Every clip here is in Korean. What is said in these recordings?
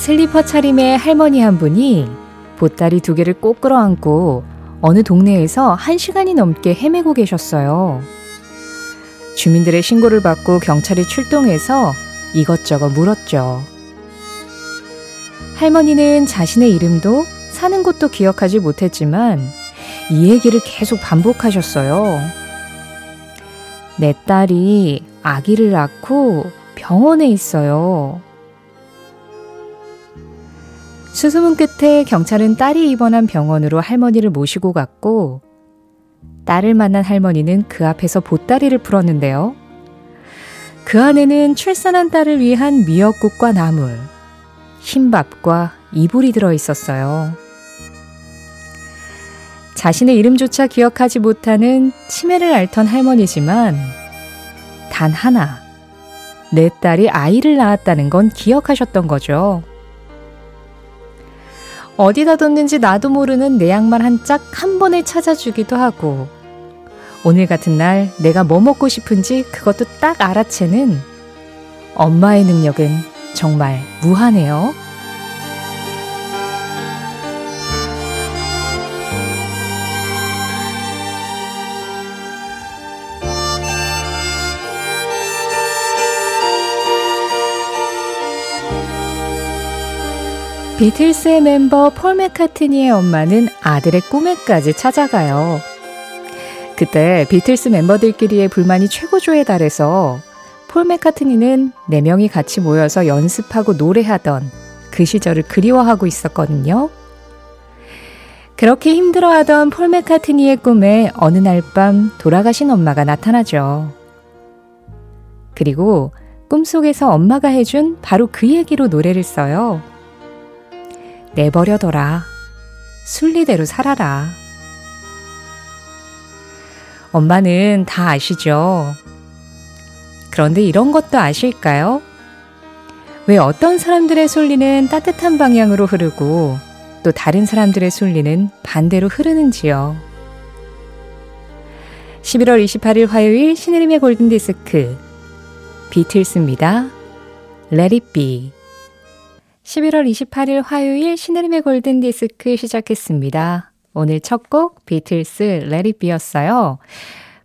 슬리퍼 차림의 할머니 한 분이 보따리 두 개를 꼭 끌어안고 어느 동네에서 한 시간이 넘게 헤매고 계셨어요. 주민들의 신고를 받고 경찰이 출동해서 이것저것 물었죠. 할머니는 자신의 이름도 사는 곳도 기억하지 못했지만 이 얘기를 계속 반복하셨어요. 내 딸이 아기를 낳고 병원에 있어요. 수소문 끝에 경찰은 딸이 입원한 병원으로 할머니를 모시고 갔고 딸을 만난 할머니는 그 앞에서 보따리를 풀었는데요. 그 안에는 출산한 딸을 위한 미역국과 나물, 흰밥과 이불이 들어 있었어요. 자신의 이름조차 기억하지 못하는 치매를 앓던 할머니지만 단 하나, 내 딸이 아이를 낳았다는 건 기억하셨던 거죠. 어디다 뒀는지 나도 모르는 내 양말 한 짝 한 번에 찾아주기도 하고, 오늘 같은 날 내가 뭐 먹고 싶은지 그것도 딱 알아채는 엄마의 능력은 정말 무한해요. 비틀스의 멤버 폴 맥카트니의 엄마는 아들의 꿈에까지 찾아가요. 그때 비틀스 멤버들끼리의 불만이 최고조에 달해서 폴 맥카트니는 4명이 같이 모여서 연습하고 노래하던 그 시절을 그리워하고 있었거든요. 그렇게 힘들어하던 폴 맥카트니의 꿈에 어느 날 밤 돌아가신 엄마가 나타나죠. 그리고 꿈속에서 엄마가 해준 바로 그 얘기로 노래를 써요. 내버려둬라. 순리대로 살아라. 엄마는 다 아시죠? 그런데 이런 것도 아실까요? 왜 어떤 사람들의 순리는 따뜻한 방향으로 흐르고 또 다른 사람들의 순리는 반대로 흐르는지요? 11월 28일 화요일 신혜림의 골든디스크 비틀스입니다. Let it be 11월 28일 화요일 신혜림의 골든디스크 시작했습니다. 오늘 첫 곡 비틀스 Be였어요.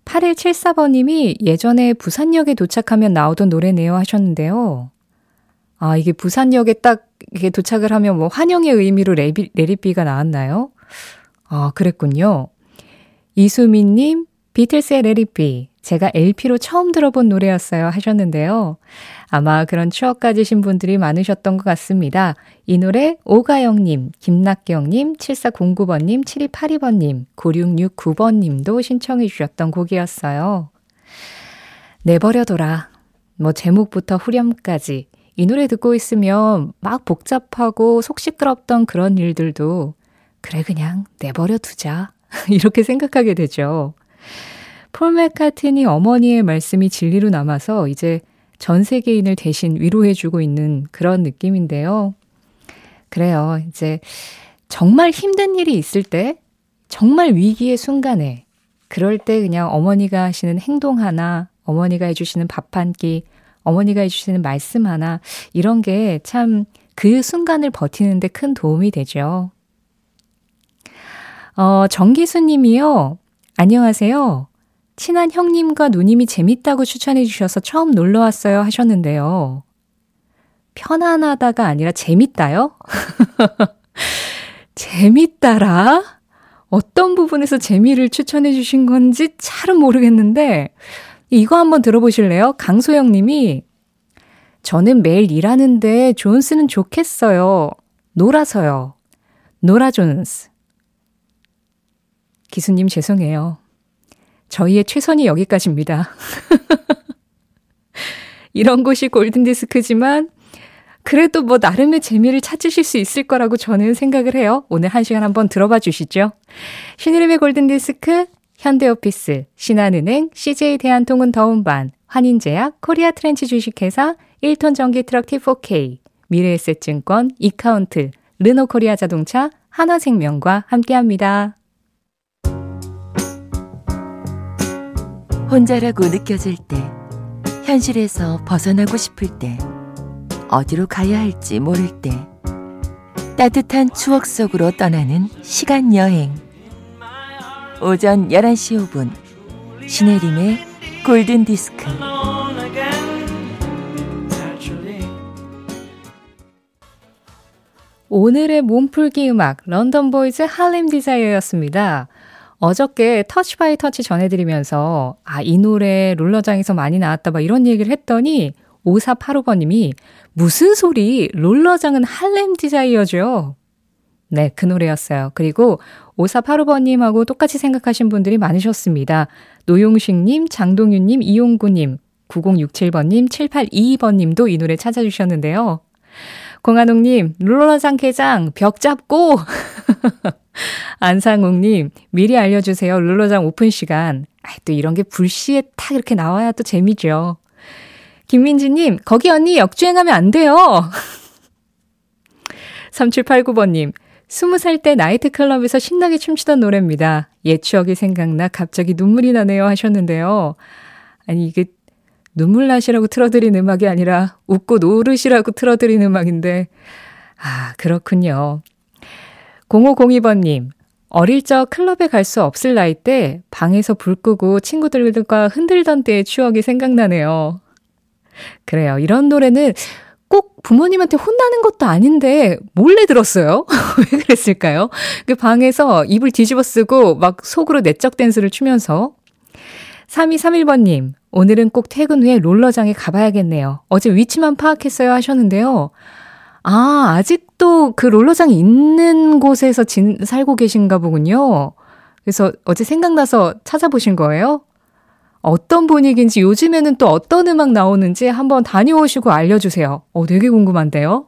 8174번님이 예전에 부산역에 도착하면 나오던 노래네요 하셨는데요. 아, 이게 부산역에 딱 이게 도착을 하면 뭐 환영의 의미로 레비, 레리비가 나왔나요? 아, 그랬군요. 이수민님, 비틀스의 레리비. 제가 LP로 처음 들어본 노래였어요 하셨는데요. 아마 그런 추억 가지신 분들이 많으셨던 것 같습니다. 이 노래 오가영님, 김낙경님, 7409번님, 7282번님, 9669번님도 신청해 주셨던 곡이었어요. 내버려둬라. 뭐 제목부터 후렴까지 이 노래 듣고 있으면 막 복잡하고 속 시끄럽던 그런 일들도 그래 그냥 내버려 두자 이렇게 생각하게 되죠. 폴 맥카트니 어머니의 말씀이 진리로 남아서 이제 전 세계인을 대신 위로해주고 있는 그런 느낌인데요. 그래요. 이제 정말 힘든 일이 있을 때, 정말 위기의 순간에, 그럴 때 그냥 어머니가 하시는 행동 하나, 어머니가 해주시는 밥 한 끼, 어머니가 해주시는 말씀 하나, 이런 게 참 그 순간을 버티는데 큰 도움이 되죠. 어, 정기수 님이요. 안녕하세요. 친한 형님과 누님이 재밌다고 추천해 주셔서 처음 놀러 왔어요 하셨는데요. 편안하다가 아니라 재밌다요? 재밌다라? 어떤 부분에서 재미를 추천해 주신 건지 잘은 모르겠는데, 이거 한번 들어보실래요? 강소영 님이, 저는 매일 일하는데 존스는 좋겠어요. 놀아서요. 노라 존스. 기수님 죄송해요. 저희의 최선이 여기까지입니다. 이런 곳이 골든디스크지만 그래도 뭐 나름의 재미를 찾으실 수 있을 거라고 저는 생각을 해요. 오늘 한 시간 한번 들어봐 주시죠. 신혜림의 골든디스크, 현대오피스, 신한은행, CJ 대한통운 더운반, 환인제약, 코리아 트렌치 주식회사, 1톤 전기 트럭 T4K, 미래에셋증권, 이카운트, 르노코리아 자동차, 하나생명과 함께합니다. 혼자라고 느껴질 때, 현실에서 벗어나고 싶을 때, 어디로 가야 할지 모를 때, 따뜻한 추억 속으로 떠나는 시간 여행. 오전 11시 5분 신혜림의 골든 디스크. 오늘의 몸풀기 음악 런던 보이즈 Harlem Desire였습니다. 어저께 Touch by Touch 전해드리면서 아 이 노래 롤러장에서 많이 나왔다 막 이런 얘기를 했더니 5485번님이 무슨 소리? 롤러장은 Harlem Desire죠. 네, 그 노래였어요. 그리고 5485번님하고 똑같이 생각하신 분들이 많으셨습니다. 노용식님, 장동윤님, 이용구님, 9067번님, 7822번님도 이 노래 찾아주셨는데요. 공한옥님, 롤러장 개장, 벽 잡고! 안상욱님, 미리 알려주세요. 롤러장 오픈 시간. 아, 또 이런 게 불시에 탁 이렇게 나와야 또 재미죠. 김민지님, 거기 언니 역주행하면 안 돼요. 3789번님, 20살 때 나이트클럽에서 신나게 춤추던 노래입니다. 옛 추억이 생각나 갑자기 눈물이 나네요 하셨는데요. 아니, 이게 눈물 나시라고 틀어드린 음악이 아니라 웃고 노르시라고 틀어드린 음악인데, 아, 그렇군요. 0502번님, 어릴 적 클럽에 갈 수 없을 나이 때 방에서 불 끄고 친구들과 흔들던 때의 추억이 생각나네요. 그래요. 이런 노래는 꼭 부모님한테 혼나는 것도 아닌데 몰래 들었어요. 왜 그랬을까요? 그 방에서 입을 뒤집어 쓰고 막 속으로 내적 댄스를 추면서 3231번님, 오늘은 꼭 퇴근 후에 롤러장에 가봐야겠네요. 어제 위치만 파악했어요 하셨는데요. 아, 아직도 그 롤러장이 있는 곳에서 진, 살고 계신가 보군요. 그래서 어제 생각나서 찾아보신 거예요? 어떤 분위기인지 요즘에는 또 어떤 음악 나오는지 한번 다녀오시고 알려주세요. 어, 되게 궁금한데요?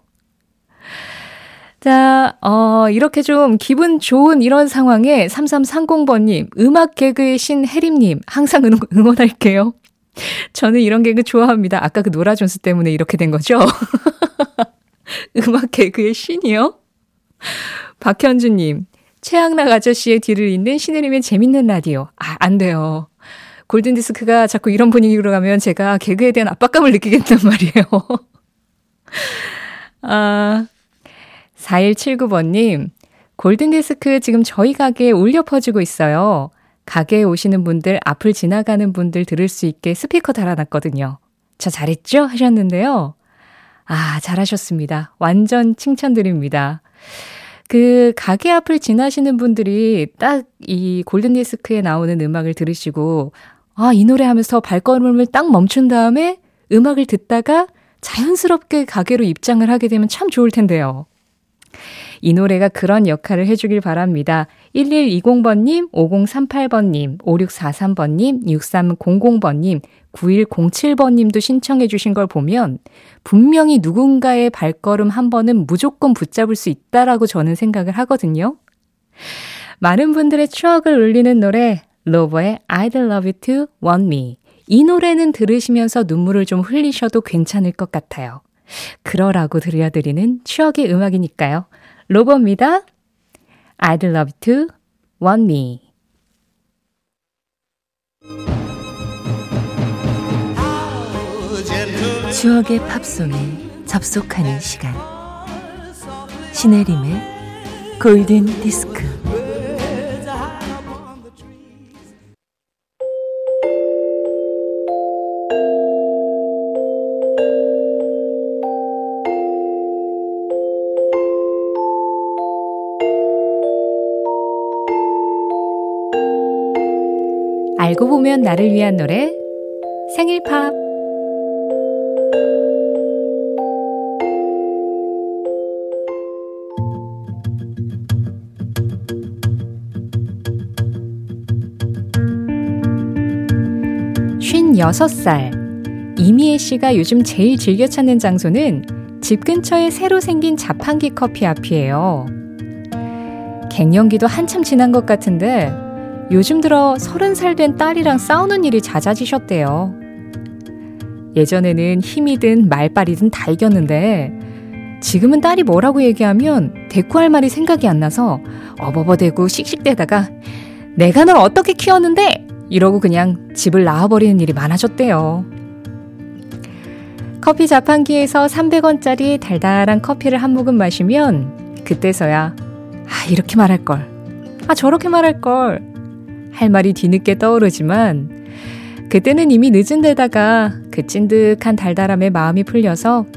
자, 어, 이렇게 좀 기분 좋은 이런 상황에 3330번님, 음악 개그의 신 혜림님, 항상 응, 응원할게요. 저는 이런 개그 좋아합니다. 아까 그 노라 존스 때문에 이렇게 된 거죠? 음악 개그의 신이요? 박현주님, 최양락 아저씨의 뒤를 잇는 신혜림의 재밌는 라디오. 아, 안 돼요. 골든디스크가 자꾸 이런 분위기로 가면 제가 개그에 대한 압박감을 느끼겠단 말이에요. 아, 4179번님, 골든디스크 지금 저희 가게에 울려 퍼지고 있어요. 가게에 오시는 분들, 앞을 지나가는 분들 들을 수 있게 스피커 달아놨거든요. 저 잘했죠? 하셨는데요. 아, 잘하셨습니다. 완전 칭찬드립니다. 그 가게 앞을 지나시는 분들이 딱 이 골든디스크에 나오는 음악을 들으시고 아, 이 노래 하면서 발걸음을 딱 멈춘 다음에 음악을 듣다가 자연스럽게 가게로 입장을 하게 되면 참 좋을 텐데요. 이 노래가 그런 역할을 해주길 바랍니다. 1120번님, 5038번님, 5643번님, 6300번님, 9107번님도 신청해 주신 걸 보면 분명히 누군가의 발걸음 한 번은 무조건 붙잡을 수 있다라고 저는 생각을 하거든요. 많은 분들의 추억을 울리는 노래 로버의 I'd love you to want me. 이 노래는 들으시면서 눈물을 좀 흘리셔도 괜찮을 것 같아요. 그러라고 들려드리는 추억의 음악이니까요. 로버입니다. I'd love to want me. 추억의 팝송에 접속하는 시간. 신혜림의 골든 디스크. 알고 보면 나를 위한 노래 생일 팝 쉰여섯 살 이미애 씨가 요즘 제일 즐겨 찾는 장소는 집 근처에 새로 생긴 자판기 커피 앞이에요. 갱년기도 한참 지난 것 같은데 요즘 들어 서른 살된 딸이랑 싸우는 일이 잦아지셨대요. 예전에는 힘이든 말빨이든 다 이겼는데 지금은 딸이 뭐라고 얘기하면 대꾸할 말이 생각이 안 나서 어버버대고 씩씩대다가 내가 널 어떻게 키웠는데 이러고 그냥 집을 나와버리는 일이 많아졌대요. 커피 자판기에서 300원짜리 달달한 커피를 한 모금 마시면 그때서야, 아, 이렇게 말할 걸. 아, 저렇게 말할 걸. 할 말이 뒤늦게 떠오르지만, 그때는 이미 늦은 데다가 그 찐득한 달달함에 마음이 풀려서,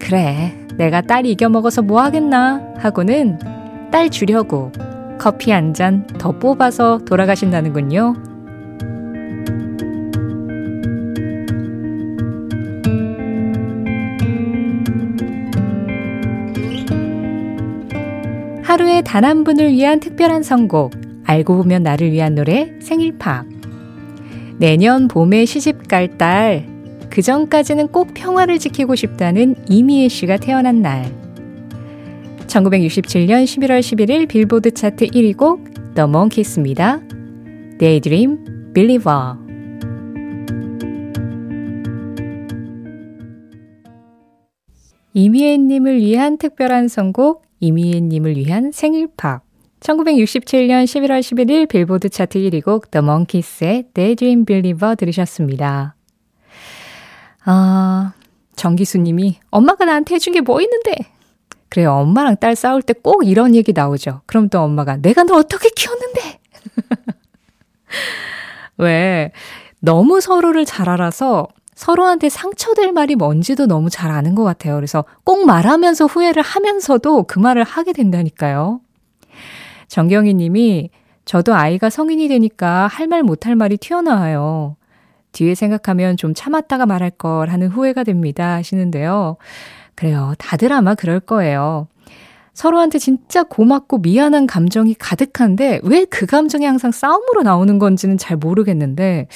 그래, 내가 딸 이겨 먹어서 뭐 하겠나 하고는 딸 주려고 커피 한 잔 더 뽑아서 돌아가신다는군요. 하루에 단 한 분을 위한 특별한 선곡, 알고 보면 나를 위한 노래 생일팝. 내년 봄에 시집 갈 딸, 그 전까지는 꼭 평화를 지키고 싶다는 이미애 씨가 태어난 날. 1967년 11월 11일 빌보드 차트 1위 곡 The Monkeys입니다. Daydream Believer. 이미애님을 위한 특별한 선곡 이미애님을 위한 생일팝 1967년 11월 11일 빌보드 차트 1위 곡 The Monkeys의 Daydream Believer 들으셨습니다. 아, 정기수님이 엄마가 나한테 해준 게 뭐 있는데? 그래요. 엄마랑 딸 싸울 때 꼭 이런 얘기 나오죠. 그럼 또 엄마가 내가 너 어떻게 키웠는데? 왜? 너무 서로를 잘 알아서 서로한테 상처될 말이 뭔지도 너무 잘 아는 것 같아요. 그래서 꼭 말하면서 후회를 하면서도 그 말을 하게 된다니까요. 정경희 님이 저도 아이가 성인이 되니까 할 말 못 할 말이 튀어나와요. 뒤에 생각하면 좀 참았다가 말할 걸 하는 후회가 됩니다. 하시는데요. 그래요. 다들 아마 그럴 거예요. 서로한테 진짜 고맙고 미안한 감정이 가득한데 왜 그 감정이 항상 싸움으로 나오는 건지는 잘 모르겠는데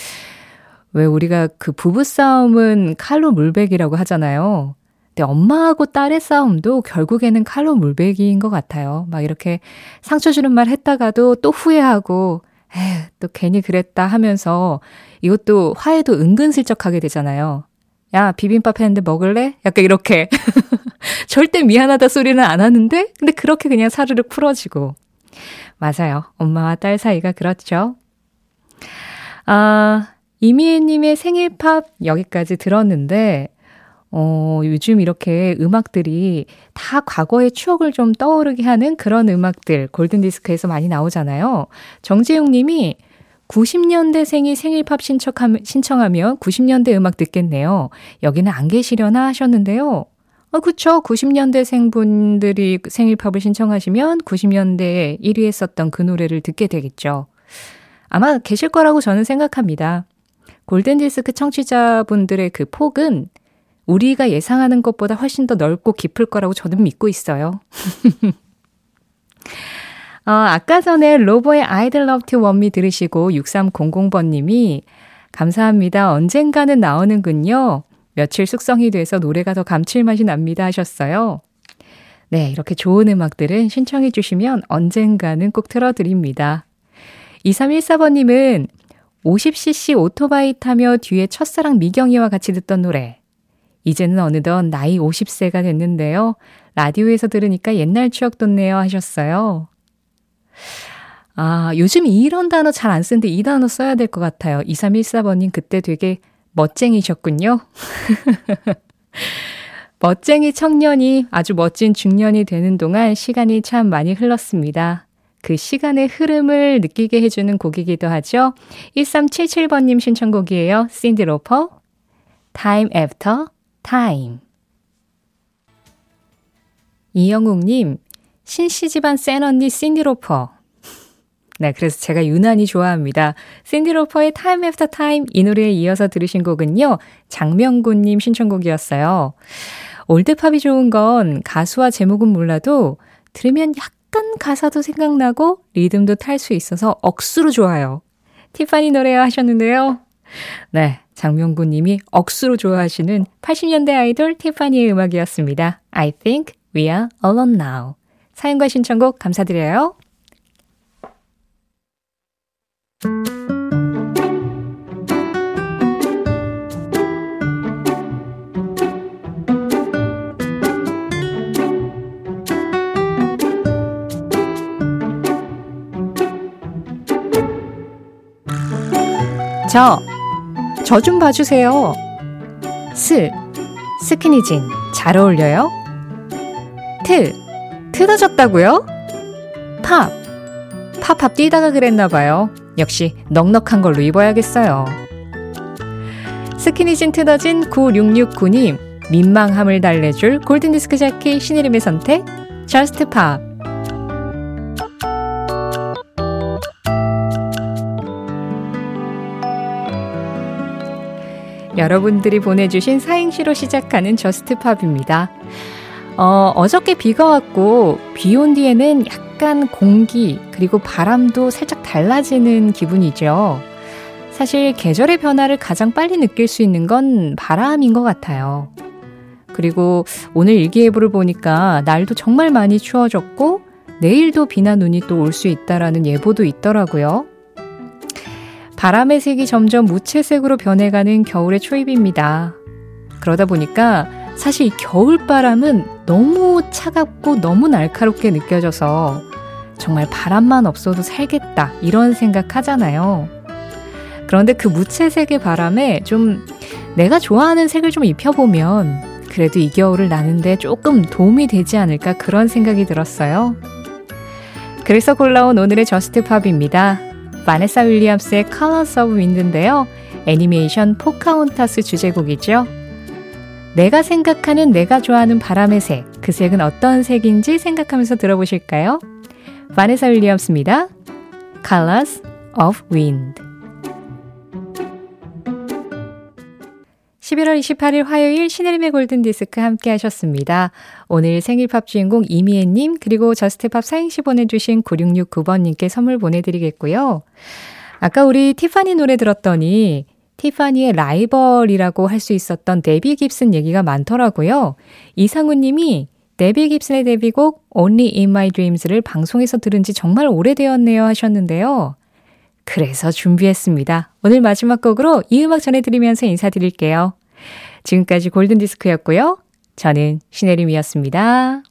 왜 우리가 그 부부싸움은 칼로 물베기라고 하잖아요. 근데 엄마하고 딸의 싸움도 결국에는 칼로 물베기인 것 같아요. 막 이렇게 상처 주는 말 했다가도 또 후회하고, 에휴, 또 괜히 그랬다 하면서 이것도 화해도 은근슬쩍 하게 되잖아요. 야, 비빔밥 했는데 먹을래? 약간 이렇게. 절대 미안하다 소리는 안 하는데, 근데 그렇게 그냥 사르르 풀어지고. 맞아요. 엄마와 딸 사이가 그렇죠. 아, 이미애님의 생일팝 여기까지 들었는데, 어, 요즘 이렇게 음악들이 다 과거의 추억을 좀 떠오르게 하는 그런 음악들 골든디스크에서 많이 나오잖아요. 정재용 님이 90년대생이 생일팝 신청하면, 신청하면 90년대 음악 듣겠네요. 여기는 안 계시려나 하셨는데요. 어, 그쵸. 90년대생 분들이 생일팝을 신청하시면 90년대에 1위 했었던 그 노래를 듣게 되겠죠. 아마 계실 거라고 저는 생각합니다. 골든디스크 청취자분들의 그 폭은 우리가 예상하는 것보다 훨씬 더 넓고 깊을 거라고 저는 믿고 있어요. 어, 아까 전에 로버의 I'd Love to Want Me 들으시고 6300번님이 감사합니다. 언젠가는 나오는군요. 며칠 숙성이 돼서 노래가 더 감칠맛이 납니다 하셨어요. 네, 이렇게 좋은 음악들은 신청해 주시면 언젠가는 꼭 틀어드립니다. 2314번님은 50cc 오토바이 타며 뒤에 첫사랑 미경이와 같이 듣던 노래. 이제는 어느덧 나이 50세가 됐는데요. 라디오에서 들으니까 옛날 추억 돋네요 하셨어요. 아, 요즘 이런 단어 잘 안 쓰는데 이 단어 써야 될 것 같아요. 2314번님 그때 되게 멋쟁이셨군요. 멋쟁이 청년이 아주 멋진 중년이 되는 동안 시간이 참 많이 흘렀습니다. 그 시간의 흐름을 느끼게 해주는 곡이기도 하죠. 1377번님 신청곡이에요. 신디 로퍼, Time After Time. 이영웅님, 신씨 집안 센 언니 신디 로퍼. 네, 그래서 제가 유난히 좋아합니다. 신디 로퍼의 Time After Time 이 노래에 이어서 들으신 곡은요. 장명구님 신청곡이었어요. 올드팝이 좋은 건 가수와 제목은 몰라도 들으면 약간 가사도 생각나고 리듬도 탈 수 있어서 억수로 좋아요. 티파니 노래 하셨는데요. 네, 장명구 님이 억수로 좋아하시는 80년대 아이돌 티파니의 음악이었습니다. I think we are alone now. 사연과 신청곡 감사드려요. 저, 저 좀 봐주세요. 스, 스키니진 잘 어울려요? 트, 틀어졌다고요? 팝. 팝팝 뛰다가 그랬나봐요. 역시 넉넉한 걸로 입어야겠어요. 스키니진 틀어진 9669님, 민망함을 달래줄 골든디스크자키 신혜림의 선택, 저스트 팝. 여러분들이 보내주신 사행시로 시작하는 저스트팝입니다. 어, 어저께 비가 왔고, 비 온 뒤에는 약간 공기, 그리고 바람도 살짝 달라지는 기분이죠. 사실 계절의 변화를 가장 빨리 느낄 수 있는 건 바람인 것 같아요. 그리고 오늘 일기예보를 보니까 날도 정말 많이 추워졌고, 내일도 비나 눈이 또 올 수 있다라는 예보도 있더라고요. 바람의 색이 점점 무채색으로 변해가는 겨울의 초입입니다. 그러다 보니까 사실 이 겨울바람은 너무 차갑고 너무 날카롭게 느껴져서 정말 바람만 없어도 살겠다 이런 생각 하잖아요. 그런데 그 무채색의 바람에 좀 내가 좋아하는 색을 좀 입혀보면 그래도 이 겨울을 나는데 조금 도움이 되지 않을까 그런 생각이 들었어요. 그래서 골라온 오늘의 저스트팝입니다. 바네사 윌리엄스의 Colors of Wind인데요. 애니메이션 포카혼타스 주제곡이죠. 내가 생각하는 내가 좋아하는 바람의 색, 그 색은 어떤 색인지 생각하면서 들어보실까요? 바네사 윌리엄스입니다. Colors of Wind 11월 28일 화요일 신혜림의 골든디스크 함께 하셨습니다. 오늘 생일팝 주인공 이미애님 그리고 저스트팝 사행시 보내주신 9669번님께 선물 보내드리겠고요. 아까 우리 티파니 노래 들었더니 티파니의 라이벌이라고 할 수 있었던 데비 깁슨 얘기가 많더라고요. 이상우 님이 데비 깁슨의 데뷔곡 Only in My Dreams를 방송에서 들은 지 정말 오래되었네요 하셨는데요. 그래서 준비했습니다. 오늘 마지막 곡으로 이 음악 전해드리면서 인사드릴게요. 지금까지 골든디스크였고요. 저는 신혜림이었습니다.